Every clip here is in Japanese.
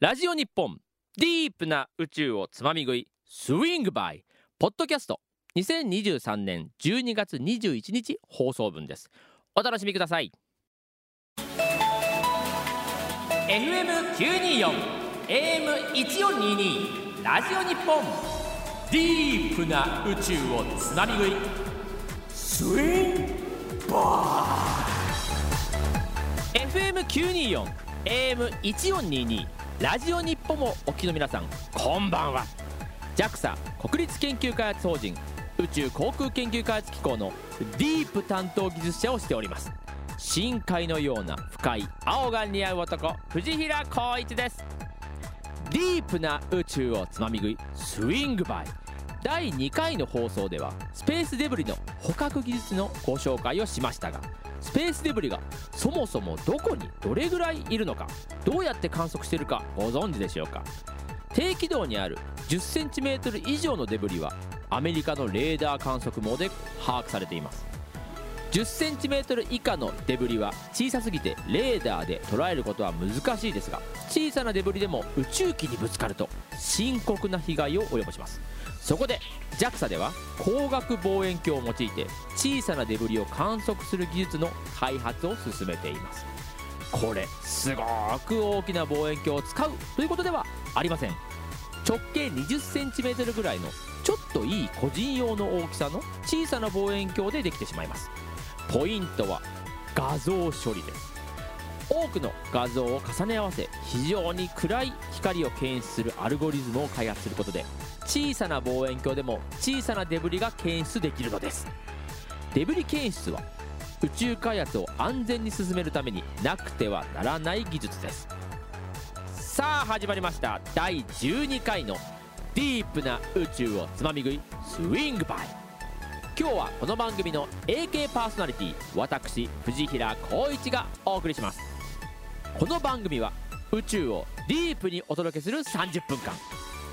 ラジオ日本ディープな宇宙をつまみ食いスイングバイポッドキャスト2023年12月21日放送分です。お楽しみください。FM924 AM1422 ラジオ日本ディープな宇宙をつまみ食いスイングバイ。FM924 AM1422 ラジオ日本もお聞きの皆さんこんばんは。JAXA 国立研究開発法人宇宙航空研究開発機構のディープ担当技術者をしております。深海のような深い青が似合う男藤平光一です。ディープな宇宙をつまみ食いスイングバイ。第2回の放送ではスペースデブリの捕獲技術のご紹介をしましたがスペースデブリがそもそもどこにどれぐらいいるのかどうやって観測しているかご存知でしょうか？低軌道にある 10cm 以上のデブリはアメリカのレーダー観測網で把握されています。10cm 以下のデブリは小さすぎてレーダーで捉えることは難しいですが小さなデブリでも宇宙機にぶつかると深刻な被害を及ぼします。そこで JAXA では光学望遠鏡を用いて小さなデブリを観測する技術の開発を進めています。これすごく大きな望遠鏡を使うということではありません。直径 20cm ぐらいのちょっといい個人用の大きさの小さな望遠鏡でできてしまいます。ポイントは画像処理です。多くの画像を重ね合わせ非常に暗い光を検出するアルゴリズムを開発することで小さな望遠鏡でも小さなデブリが検出できるのです。デブリ検出は宇宙開発を安全に進めるためになくてはならない技術です。さあ始まりました。第12回のディープな宇宙をつまみ食いスイングバイ。今日はこの番組の AK パーソナリティ私藤平光一がお送りします。この番組は宇宙をディープにお届けする30分間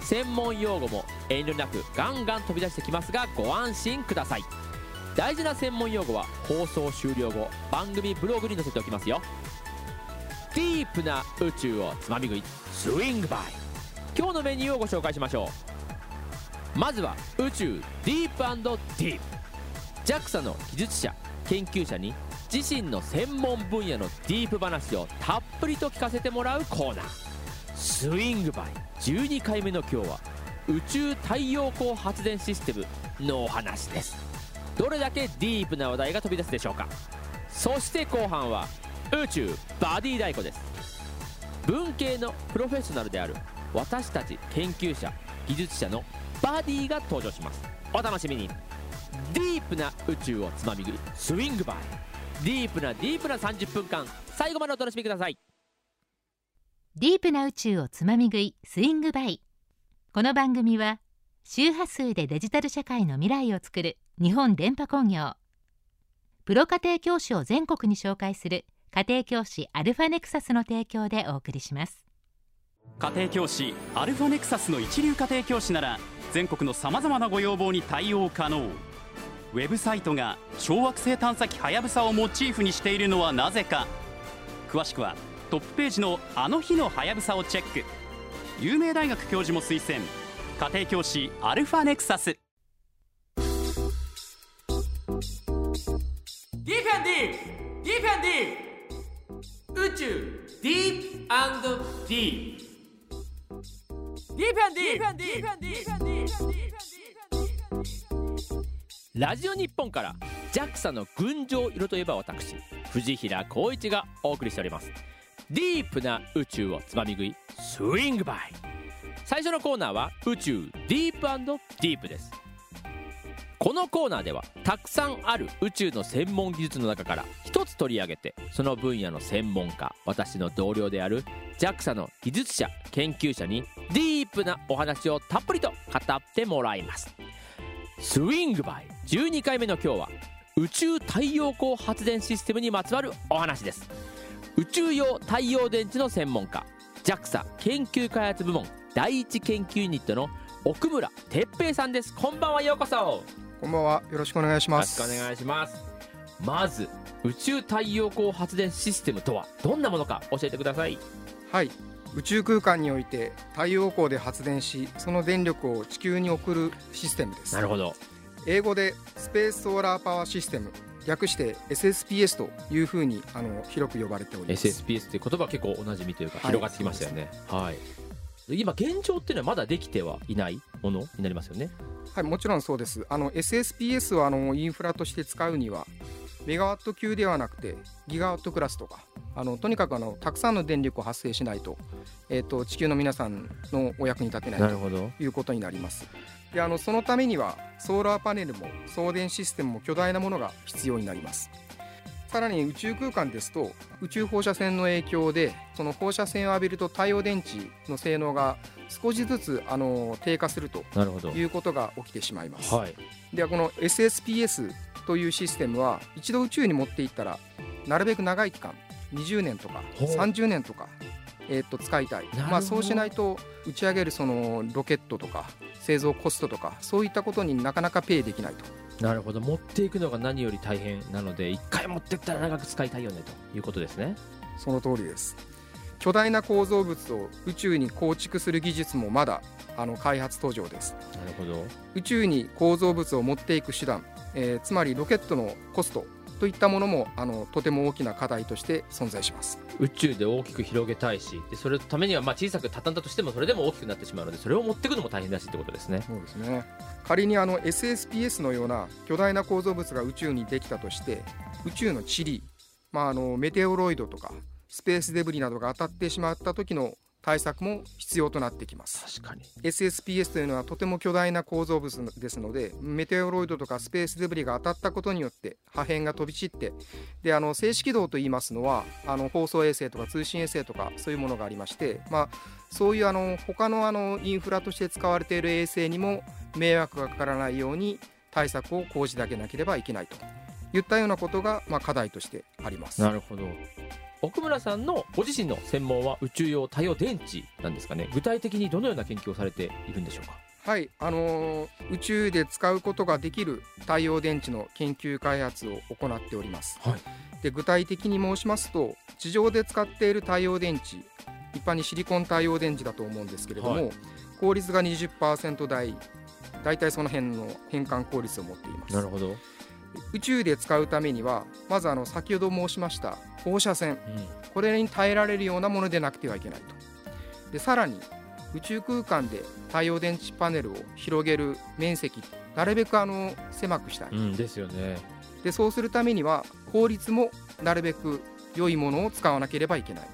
専門用語も遠慮なくガンガン飛び出してきますがご安心ください。大事な専門用語は放送終了後番組ブログに載せておきますよ。ディープな宇宙をつまみ食いスイングバイ。今日のメニューをご紹介しましょう。まずは宇宙ディープディープ。JAXA の技術者研究者に自身の専門分野のディープ話をたっぷりと聞かせてもらうコーナー。スイングバイ。12回目の今日は宇宙太陽光発電システムのお話です。どれだけディープな話題が飛び出すでしょうか。そして後半は宇宙バディ太鼓です。文系のプロフェッショナルである私たち研究者技術者のバディが登場します。お楽しみに。ディープな宇宙をつまみ食い。スイングバイ。ディープなディープな30分間。最後までお楽しみください。ディープな宇宙をつまみ食いスイングバイ。この番組は周波数でデジタル社会の未来を作る日本電波工業。プロ家庭教師を全国に紹介する家庭教師アルファネクサスの提供でお送りします。家庭教師アルファネクサスの一流家庭教師なら全国のさまざまなご要望に対応可能ウェブサイトが小惑星探査機はやぶさをモチーフにしているのはなぜか。詳しくはトップページの「あの日のはやぶさ」をチェック。有名大学教授も推薦。家庭教師アルファネクサス。ディフェンディディフェンディ宇宙ディープディー。プディフェンディディフェンディディフェンディラジオ日本から JAXA の群青色といえば私藤平光一がお送りしております。ディープな宇宙をつまみ食いスイングバイ。最初のコーナーは宇宙ディープディープです。このコーナーではたくさんある宇宙の専門技術の中から一つ取り上げてその分野の専門家私の同僚である JAXA の技術者研究者にディープなお話をたっぷりと語ってもらいます。スイングバイ12回目の今日は宇宙太陽光発電システムにまつわるお話です宇宙用太陽電池の専門家 JAXA 研究開発部門第一研究ユニットの奥村哲平さんですこんばんはようこそこんばんは。よろしくお願いしまよろしす。くお願いしますまず宇宙太陽光発電システムとはどんなものか教えてくださいはい。宇宙空間において太陽光で発電しその電力を地球に送るシステムです。なるほど。英語でスペースソーラーパワーシステム略して SSPS というふうにあの広く呼ばれております。SSPS っていう言葉は結構おなじみというかはい。広がってきましたよね。はい、で今現状っていうのはまだできてはいないものになりますよね？はい、もちろんそうです。あの SSPS をあのインフラとして使うには、メガワット級ではなくて、ギガワットクラスとか、あのとにかくあのたくさんの電力を発生しないと、えっ、と地球の皆さんのお役に立てないとなるほどいうことになります。で、あのそのためにはソーラーパネルも送電システムも巨大なものが必要になります。さらに宇宙空間ですと宇宙放射線の影響でその放射線を浴びると太陽電池の性能が少しずつあの低下するということが起きてしまいます。はいではこの SSPS というシステムは一度宇宙に持っていったらなるべく長い期間20年とかほう。30年とか、えー、と使いたい。まあ、そうしないと打ち上げるそのロケットとか製造コストとかそういったことになかなかペイできないと。なるほど。持っていくのが何より大変なので一回持ってったら長く使いたいよねということですね。その通りです。巨大な構造物を宇宙に構築する技術もまだあの開発途上です。なるほど。宇宙に構造物を持っていく手段、えーつまりロケットのコストといったものもあのとても大きな課題として存在します。宇宙で大きく広げたいしでそれのためにはまあ小さく畳んだとしてもそれでも大きくなってしまうのでそれを持っていくのも大変だしってことですね。そうですね。仮にあの SSPS のような巨大な構造物が宇宙にできたとして宇宙の塵、まあ、あのメテオロイドとかスペースデブリなどが当たってしまった時の対策も必要となってきます。確かに。SSPS というのはとても巨大な構造物ですのでメテオロイドとかスペースデブリが当たったことによって破片が飛び散ってであの静止軌道といいますのはあの放送衛星とか通信衛星とかそういうものがありまして、まあ、そういうあの他のあのインフラとして使われている衛星にも迷惑がかからないように対策を講じなけなければいけないといったようなことが、まあ、課題としてあります。なるほど奥村さんのご自身の専門は宇宙用太陽電池なんですかね？具体的にどのような研究をされているんでしょうか？はい、あのー宇宙で使うことができる太陽電池の研究開発を行っております。はい。で具体的に申しますと地上で使っている太陽電池一般にシリコン太陽電池だと思うんですけれども、はい。効率が20%台大体その辺の変換効率を持っています。なるほど、宇宙で使うためにはまずあの先ほど申しました放射線うん。これに耐えられるようなものでなくてはいけないと。でさらに宇宙空間で太陽電池パネルを広げる面積なるべくあの狭くしたい、うん、ですよね。でそうするためには効率もなるべく良いものを使わなければいけない。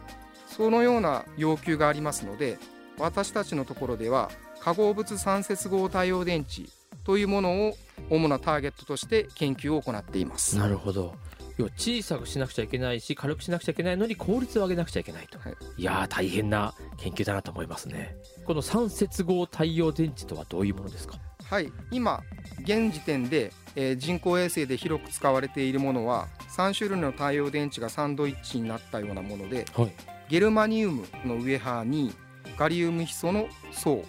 そのような要求がありますので私たちのところでは化合物三接合太陽電池というものを主なターゲットとして研究を行っています。なるほど。要は小さくしなくちゃいけないし軽くしなくちゃいけないのに効率を上げなくちゃいけないと、はい。い、やー大変な研究だなと思いますね。この三接合太陽電池とはどういうものですか？はい。今現時点で、えー人工衛星で広く使われているものは3種類の太陽電池がサンドイッチになったようなものではい。ゲルマニウムの上端にガリウムヒ素の層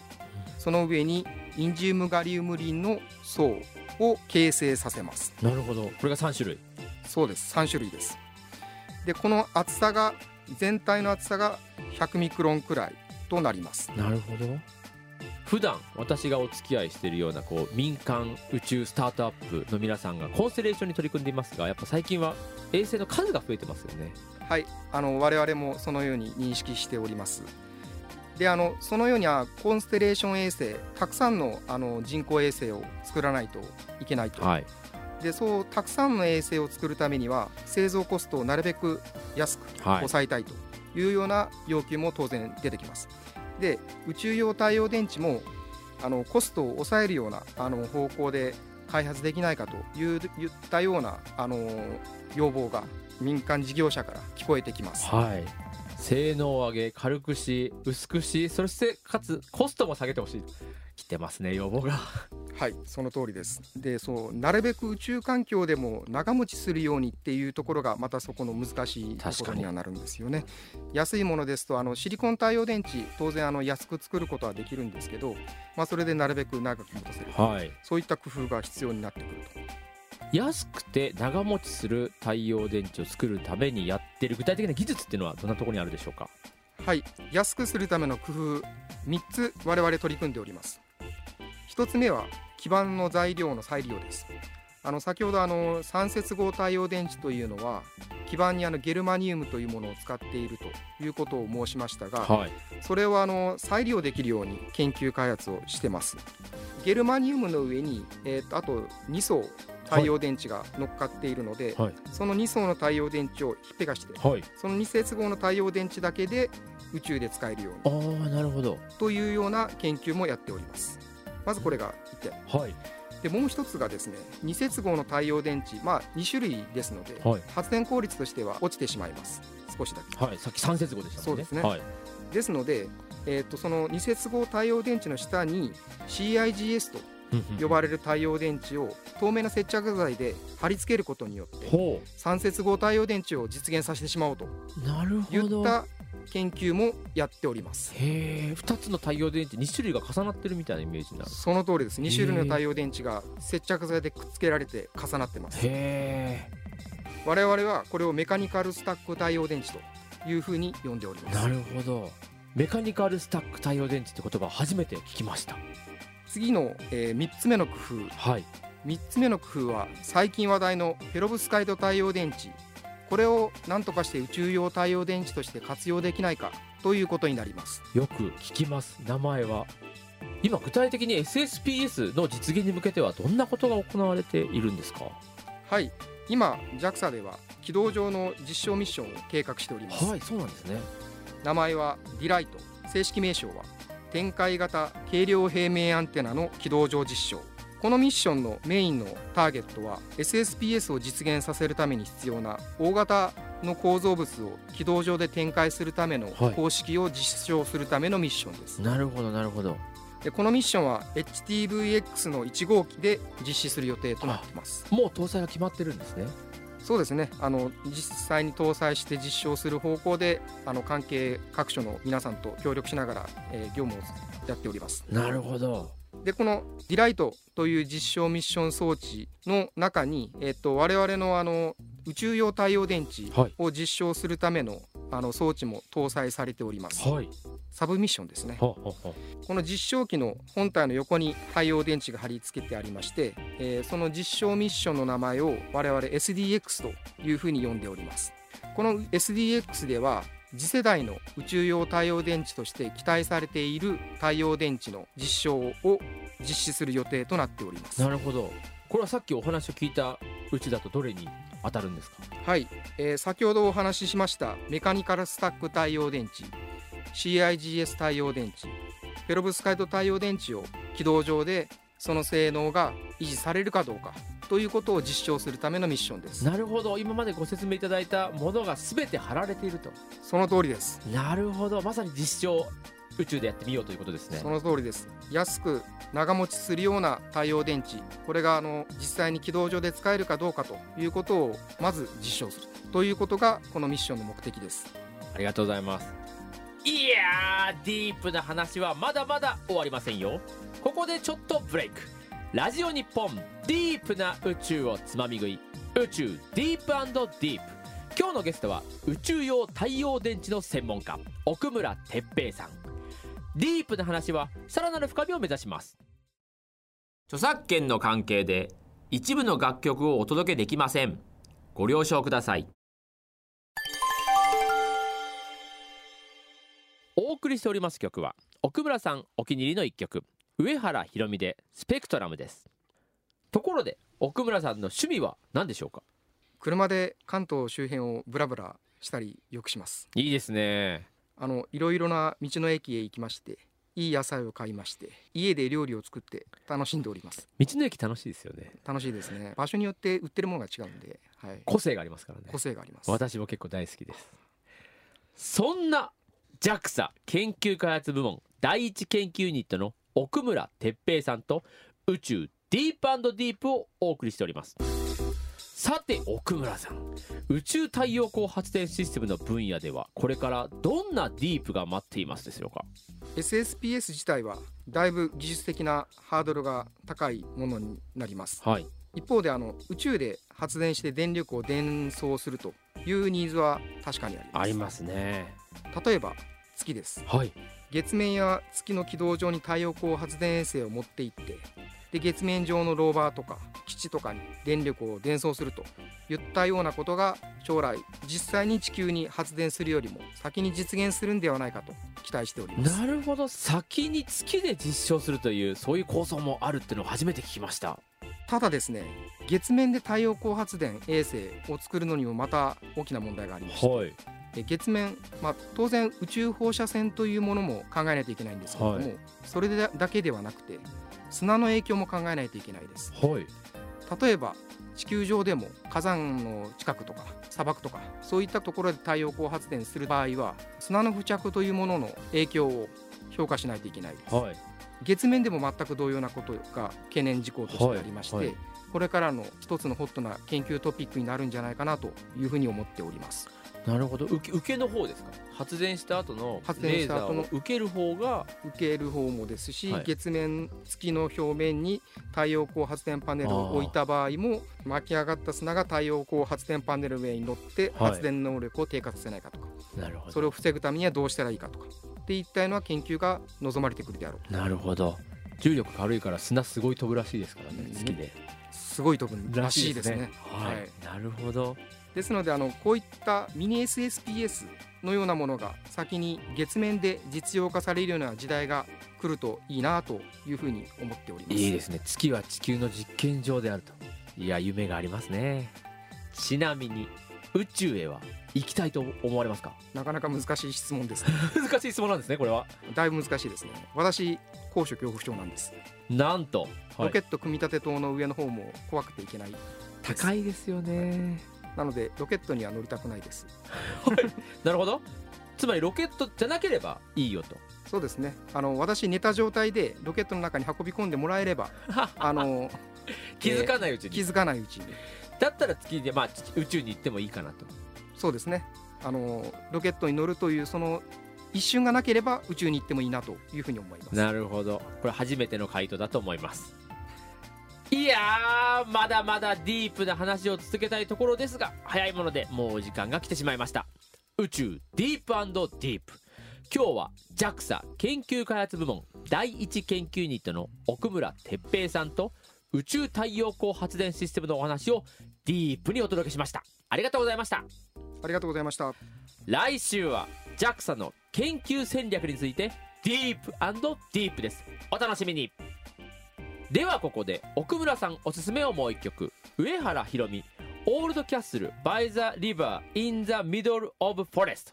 その上にインジウムガリウムリンの層を形成させます。なるほど。これが3種類。そうです。3種類です。でこの厚さが全体の厚さが100ミクロンくらいとなります。なるほど。普段私がお付き合いしているようなこう民間宇宙スタートアップの皆さんがコンステレーションに取り組んでいますがやっぱ最近は衛星の数が増えてますよね。はい。あの我々もそのように認識しておりますであのそのようにはコンステレーション衛星たくさんのあの人工衛星を作らないといけないと、はいでそうたくさんの衛星を作るためには製造コストをなるべく安くはい抑えたいというような要求も当然出てきます。で宇宙用太陽電池もあのコストを抑えるようなあの方向で開発できないかという言ったようなあの要望が民間事業者から聞こえてきます。はい性能を上げ軽くし薄くしそしてかつコストも下げてほしい来てますね要望がはい、その通りです。で、そうなるべく宇宙環境でも長持ちするようにっていうところがまたそこの難しいところにはなるんですよね。安いものですとあのシリコン太陽電池当然あの安く作ることはできるんですけど、まあそれでなるべく長く持たせる。はいそういった工夫が必要になってくる安くて長持ちする太陽電池を作るためにやってる具体的な技術っていうのはどんなところにあるでしょうか？と。はい。安くするための工夫3つ我々取り組んでおります。1つ目は基板の材料の再利用です。あの先ほどあの三接合太陽電池というのは基板にあのゲルマニウムというものを使っているということを申しましたが、はい。それをあの再利用できるように研究開発をしてます。ゲルマニウムの上に、えーとあと2層太陽電池が乗っかっているので、はい。その2層の太陽電池をひっぺがしてはい。その2接合の太陽電池だけで宇宙で使えるようにああなるほど。というような研究もやっております。まずこれが1点。はい。でもう一つがですね2接合の太陽電池まあ2種類ですので、はい。発電効率としては落ちてしまいます。少しだけ。はい。さっき三節号でしたね。そうですね。はい。ですので、えー、とその2接合太陽電池の下に CIGS と呼ばれる太陽電池を透明な接着剤で貼り付けることによってほ3接合太陽電池を実現させてしまおうと。うなるいほど。った研究もやっております。へえ。2つの太陽電池2種類が重なってるみたいなイメージになる。その通りです。2種類の太陽電池が接着剤でくっつけられて重なってます。へ我々はこれをメカニカルスタック太陽電池というふうに呼んでおります。えなるほど。メカニカルスタック太陽電池って言葉初めて聞きました次の、え3つ目の工夫。はい。3つ目の工夫は最近話題のペロブスカイト太陽電池。これを何とかして宇宙用太陽電池として活用できないかということになります。よく聞きます。名前は。今具体的に SSPS の実現に向けてはどんなことが行われているんですか？はい。今 JAXA では軌道上の実証ミッションを計画しております、はいそうなんですね。名前は DELIGHT。正式名称は展開型軽量平面アンテナの軌道上実証。このミッションのメインのターゲットは SSPS を実現させるために必要な大型の構造物を軌道上で展開するためのはい。方式を実証するためのミッションです、なるほどなるほど。でこのミッションは HTV-X の1号機で実施する予定となっています。もう搭載が決まってるんですねそうですね。あの実際に搭載して実証する方向であの関係各所の皆さんと協力しながら、えー業務をやっております。なるほど。でこの DELIGHT という実証ミッション装置の中に、えっと我々のあの宇宙用太陽電池はい。を実証するためのあの装置も搭載されております。はい。サブミッションですね。はははこの実証機の本体の横に太陽電池が貼り付けてありまして、えーその実証ミッションの名前を我々 SDX というふうに呼んでおります。この SDX では次世代の宇宙用太陽電池として期待されている太陽電池の実証を実施する予定となっております。なるほど。これはさっきお話を聞いたうちだとどれに？当たるんですか？はい、えー先ほどお話ししましたメカニカルスタック太陽電池 CIGS 太陽電池ペロブスカイト太陽電池を軌道上でその性能が維持されるかどうかということを実証するためのミッションです。なるほど。今までご説明いただいたものが全て貼られていると。その通りです。なるほど。まさに実証宇宙でやってみようということですね。その通りです。安く長持ちするような太陽電池。これがあの実際に軌道上で使えるかどうかということをまず実証する。ということがこのミッションの目的です。ありがとうございます。いやーディープな話はまだまだ終わりませんよ。ここでちょっとブレイク。ラジオ日本ディープな宇宙をつまみ食い。宇宙ディープディープ。今日のゲストは宇宙用太陽電池の専門家奥村哲平さんディープな話はさらなる深みを目指します。著作権の関係で一部の楽曲をお届けできません。ご了承ください。お送りしております曲は奥村さんお気に入りの一曲上原ひろみでスペクトラムです。ところで奥村さんの趣味は何でしょうか？車で関東周辺をブラブラしたりよくします。いいですねあのいろいろな道の駅へ行きましていい野菜を買いまして家で料理を作って楽しんでおります。道の駅楽しいですよね。楽しいですね。場所によって売ってるものが違うんで、はい、個性がありますからね。個性があります。私も結構大好きです。そんな JAXA 研究開発部門第一研究ユニットの奥村哲平さんと宇宙ディープディープをお送りしておりますさて奥村さん。宇宙太陽光発電システムの分野ではこれからどんなディープが待っていますでしょうか？SSPS 自体はだいぶ技術的なハードルが高いものになります。はい。一方であの宇宙で発電して電力を伝送するというニーズは確かにあります。ありますね。例えば月です。はい。月面や月の軌道上に太陽光発電衛星を持って行ってで月面上のローバーとか基地とかに電力を伝送するといったようなことが将来実際に地球に発電するよりも先に実現するんではないかと期待しております。なるほど。先に月で実証するというそういう構想もあるっていうのを初めて聞きました。ただですね月面で太陽光発電衛星を作るのにもまた大きな問題がありましてはい。で月面、まあ、当然宇宙放射線というものも考えないといけないんですけれども、はい。それだだけではなくて砂の影響も考えないといけないです。はい。例えば地球上でも火山の近くとか砂漠とかそういったところで太陽光発電する場合は砂の付着というものの影響を評価しないといけないです。はい。月面でも全く同様なことが懸念事項としてありまして、はいはい。これからの一つのホットな研究トピックになるんじゃないかなというふうに思っておりますなるほど。受け受けの方ですか？発電した後の発電した後のレーザーを受ける方が受ける方もですし、はい。月面月の表面に太陽光発電パネルを置いた場合も巻き上がった砂が太陽光発電パネルの上に乗ってはい。発電能力を低下させないかとか、なるほど。それを防ぐためにはどうしたらいいかとか。っていったような研究が望まれてくるであろう。なるほど。重力軽いから砂すごい飛ぶらしいですからねうん月で。すごい飛ぶらしいですね。はい、はい。なるほどですのであのこういったミニ SSPS のようなものが先に月面で実用化されるような時代が来るといいなというふうに思っております。いいですね月は地球の実験場であるといや夢がありますねちなみに宇宙へは行きたいと思われますか？なかなか難しい質問ですね。難しい質問なんですねこれはだいぶ難しいですね。私高所恐怖症なんです。なんと、ロケット組み立て棟の上の方も怖くていけない。高いですよねなのでロケットには乗りたくないです。なるほどつまりロケットじゃなければいいよとそうですね。あの私寝た状態でロケットの中に運び込んでもらえれば、あの気づかないうちに、気づかないうちに。だったら月で、まあ、宇宙に行ってもいいかなとそうですね。あのロケットに乗るというその一瞬がなければ宇宙に行ってもいいなというふうに思います。なるほどこれ初めての回答だと思いますいやーまだまだディープな話を続けたいところですが早いものでもうお時間が来てしまいました。宇宙ディープディープ今日は JAXA 研究開発部門第一研究ユニットの奥村哲平さんと宇宙太陽光発電システムのお話をディープにお届けしました。ありがとうございました。ありがとうございました。来週は JAXA の研究戦略についてディープディープです。お楽しみにではここで奥村さんおすすめをもう一曲。上原ひろみオールドキャッスル by the river in the middle of forest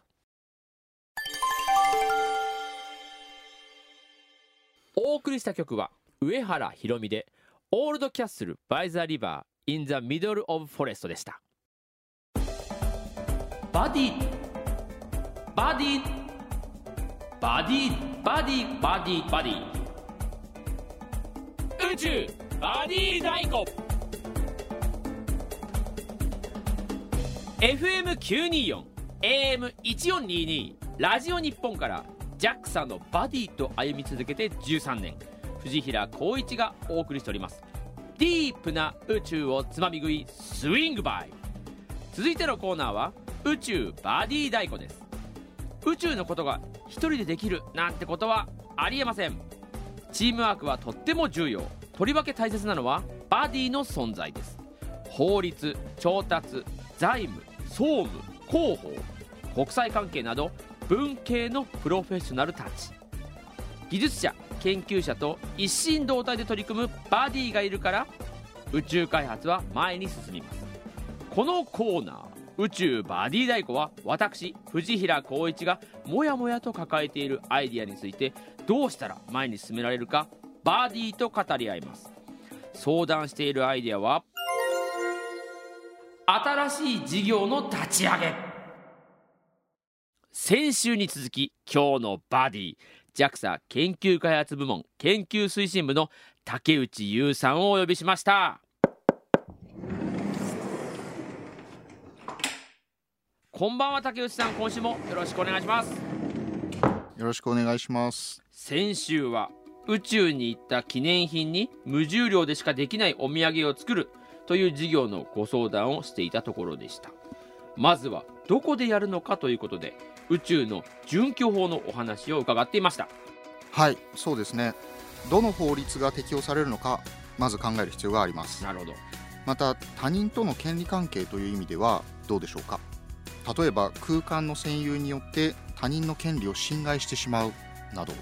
お送りした曲は上原ひろみでオールドキャッスル by the river in the middle of forest でした。バディバディバディバディバディバディバディ宇宙バディ太鼓 FM924 AM1422 ラジオ日本から JAXA のバディと歩み続けて13年。藤平光一がお送りしております。ディープな宇宙をつまみ食いスイングバイ。続いてのコーナーは宇宙バディ太鼓です。宇宙のことが一人でできるなんてことはありえません。チームワークはとっても重要。とりわけ大切なのはバディの存在です。法律調達財務総務広報国際関係など文系のプロフェッショナルたち。技術者研究者と一心同体で取り組むバディがいるから宇宙開発は前に進みます。このコーナー宇宙バディ太鼓は私藤平光一がもやもやと抱えているアイディアについてどうしたら前に進められるかバディと語り合います。相談しているアイディアは新しい事業の立ち上げ。先週に続き今日のバディ JAXA 研究開発部門研究推進部の竹内優さんをお呼びしました。こんばんは竹内さん今週もよろしくお願いします。よろしくお願いします。先週は宇宙に行った記念品に無重量でしかできないお土産を作るという事業のご相談をしていたところでした。まずはどこでやるのかということで宇宙の準拠法のお話を伺っていました。はいそうですね。どの法律が適用されるのかまず考える必要があります。なるほど。また他人との権利関係という意味ではどうでしょうか。例えば空間の占有によって他人の権利を侵害してしまうなど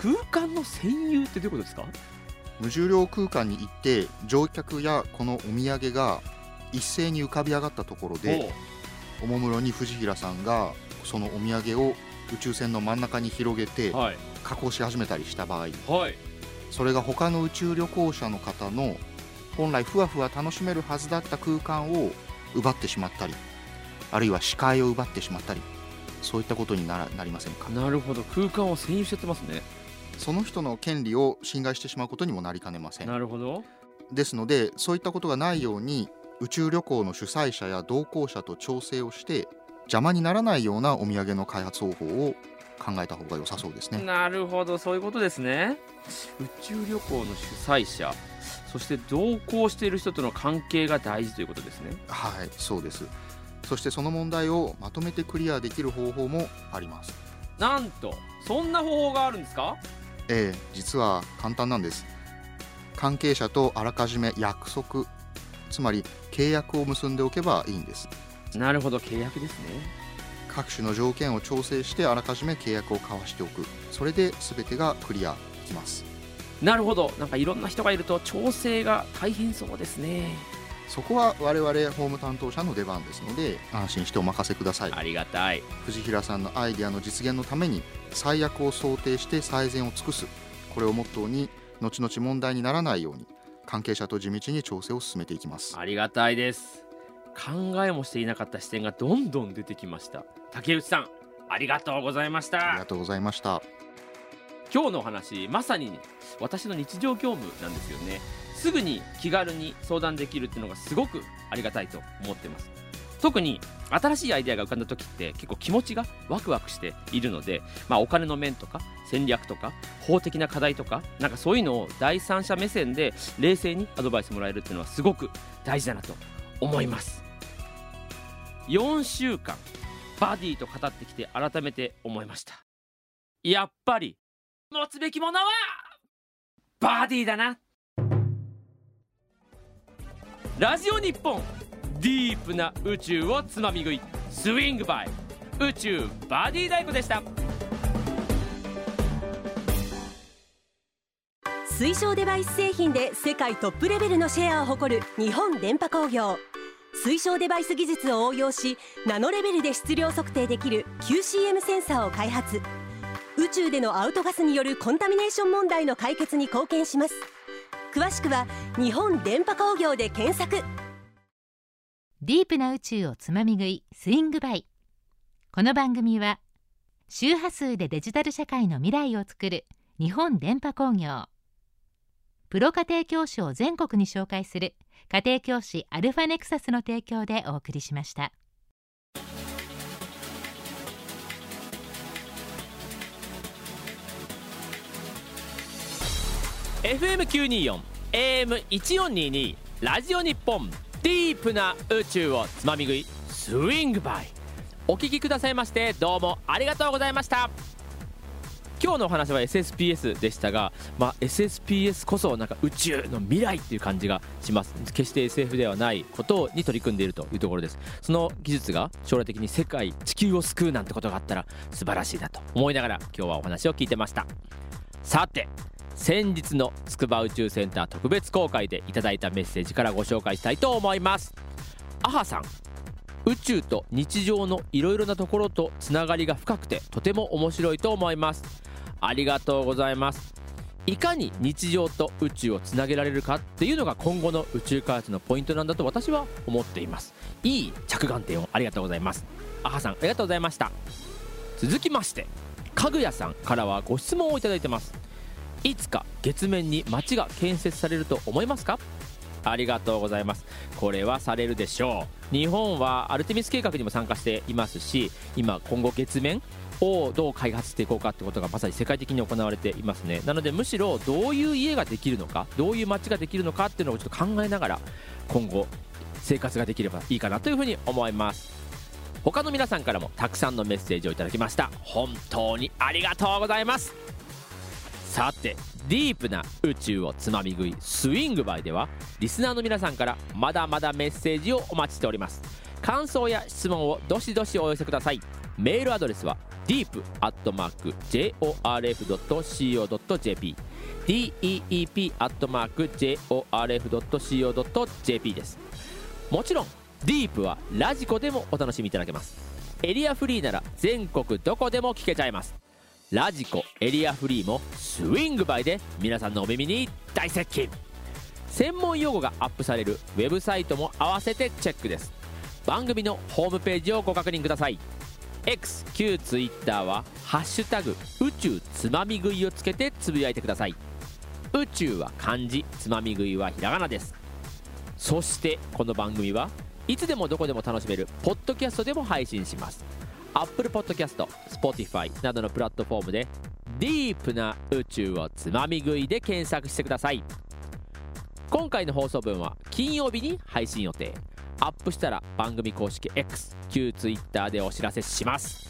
空間の占有ってどういうことですか？無重量空間に行って乗客やこのお土産が一斉に浮かび上がったところでおもむろに藤平さんがそのお土産を宇宙船の真ん中に広げてはい。加工し始めたりした場合。はい。それが他の宇宙旅行者の方の本来ふわふわ楽しめるはずだった空間を奪ってしまったりあるいは視界を奪ってしまったりそういったことにならなりませんか？なるほど。空間を占有しちゃってますねその人の権利を侵害してしまうことにもなりかねません。なるほど。ですのでそういったことがないように宇宙旅行の主催者や同行者と調整をして邪魔にならないようなお土産の開発方法を考えた方が良さそうですね。なるほど。そういうことですね。宇宙旅行の主催者そして同行している人との関係が大事ということですね。はいそうです。そしてその問題をまとめてクリアできる方法もあります。なんとそんな方法があるんですか？ええ実は簡単なんです。関係者とあらかじめ約束。つまり契約を結んでおけばいいんです。なるほど契約ですね。各種の条件を調整してあらかじめ契約を交わしておく。それで全てがクリアできます。なるほど。なんかいろんな人がいると調整が大変そうですねそこは我々ホーム担当者の出番ですので安心してお任せください。ありがたい。藤平さんのアイデアの実現のために最悪を想定して最善を尽くす。これをモットーに後々問題にならないように関係者と地道に調整を進めていきます。ありがたいです。考えもしていなかった視点がどんどん出てきました。竹内さんありがとうございました。ありがとうございました今日のお話まさに私の日常業務なんですよね。すぐに気軽に相談できるっていうのがすごくありがたいと思ってます。特に新しいアイデアが浮かんだ時って結構気持ちがワクワクしているので、まあ、お金の面とか戦略とか法的な課題とかなんかそういうのを第三者目線で冷静にアドバイスもらえるっていうのはすごく大事だなと思います。4週間バディと語ってきて改めて思いました。やっぱり持つべきものはバディだな。ラジオ日本ディープな宇宙をつまみ食いスイングバイ宇宙バディ太鼓でした。水晶デバイス製品で世界トップレベルのシェアを誇る日本電波工業。水晶デバイス技術を応用しナノレベルで質量測定できる QCM センサーを開発。宇宙でのアウトガスによるコンタミネーション問題の解決に貢献します。詳しくは日本電波工業で検索。ディープな宇宙をつまみ食いスイングバイ。この番組は周波数でデジタル社会の未来を作る日本電波工業。プロ家庭教師を全国に紹介する家庭教師アルファネクサスの提供でお送りしました。FM924 AM1422 ラジオ日本ディープな宇宙をつまみ食いスイングバイ。お聞きくださいましてどうもありがとうございました。今日のお話は SSPS でしたが、まあ、SSPS こそなんか宇宙の未来っていう感じがします。決して SF ではないことに取り組んでいるというところです。その技術が将来的に世界地球を救うなんてことがあったら素晴らしいなと思いながら今日はお話を聞いてました。さて先日の筑波宇宙センター特別公開でいただいたメッセージからご紹介したいと思います。アハさん宇宙と日常のいろいろなところとつながりが深くてとても面白いと思います。ありがとうございます。いかに日常と宇宙をつなげられるかっていうのが今後の宇宙開発のポイントなんだと私は思っています。いい着眼点をありがとうございます。アハさんありがとうございました。続きましてかぐやさんからはご質問をいただいてます。いつか月面に町が建設されると思いますか？ありがとうございます。これはされるでしょう。日本はアルテミス計画にも参加していますし今今後月面をどう開発していこうかってことがまさに世界的に行われていますね。なのでむしろどういう家ができるのかどういう街ができるのかっていうのをちょっと考えながら今後生活ができればいいかなというふうに思います。他の皆さんからもたくさんのメッセージをいただきました。本当にありがとうございます。さてディープな宇宙をつまみ食いスイングバイではリスナーの皆さんからまだまだメッセージをお待ちしております。感想や質問をどしどしお寄せください。メールアドレスは deep.jorf.co.jp deep.jorf.co.jp です。もちろんディープはラジコでもお楽しみいただけます。エリアフリーなら全国どこでも聞けちゃいます。ラジコエリアフリーもスイングバイで皆さんのお耳に大接近。専門用語がアップされるウェブサイトも合わせてチェックです。番組のホームページをご確認ください。X 旧 Twitter は「ハッシュタグ宇宙つまみ食い」をつけてつぶやいてください。宇宙は漢字つまみ食いはひらがなです。そしてこの番組はいつでもどこでも楽しめるポッドキャストでも配信します。Apple Podcast、Spotify などのプラットフォームでディープな宇宙をつまみ食いで検索してください。今回の放送分は金曜日に配信予定。アップしたら番組公式 X 旧 Twitter でお知らせします。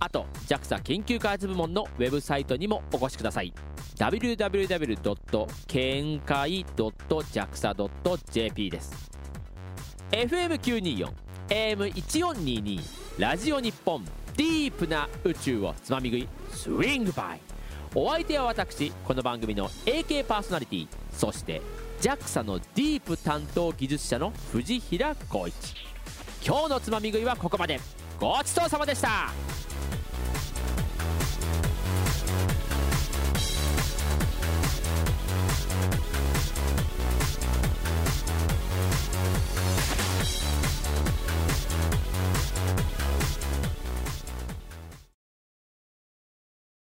あと JAXA 研究開発部門のウェブサイトにもお越しください。www. 見解 .jaxa.jp です。FM924 AM1422 ラジオ日本ディープな宇宙をつまみ食いスイングバイ。お相手は私この番組の AK パーソナリティそして JAXA のディープ担当技術者の藤平浩一。今日のつまみ食いはここまで。ごちそうさまでした。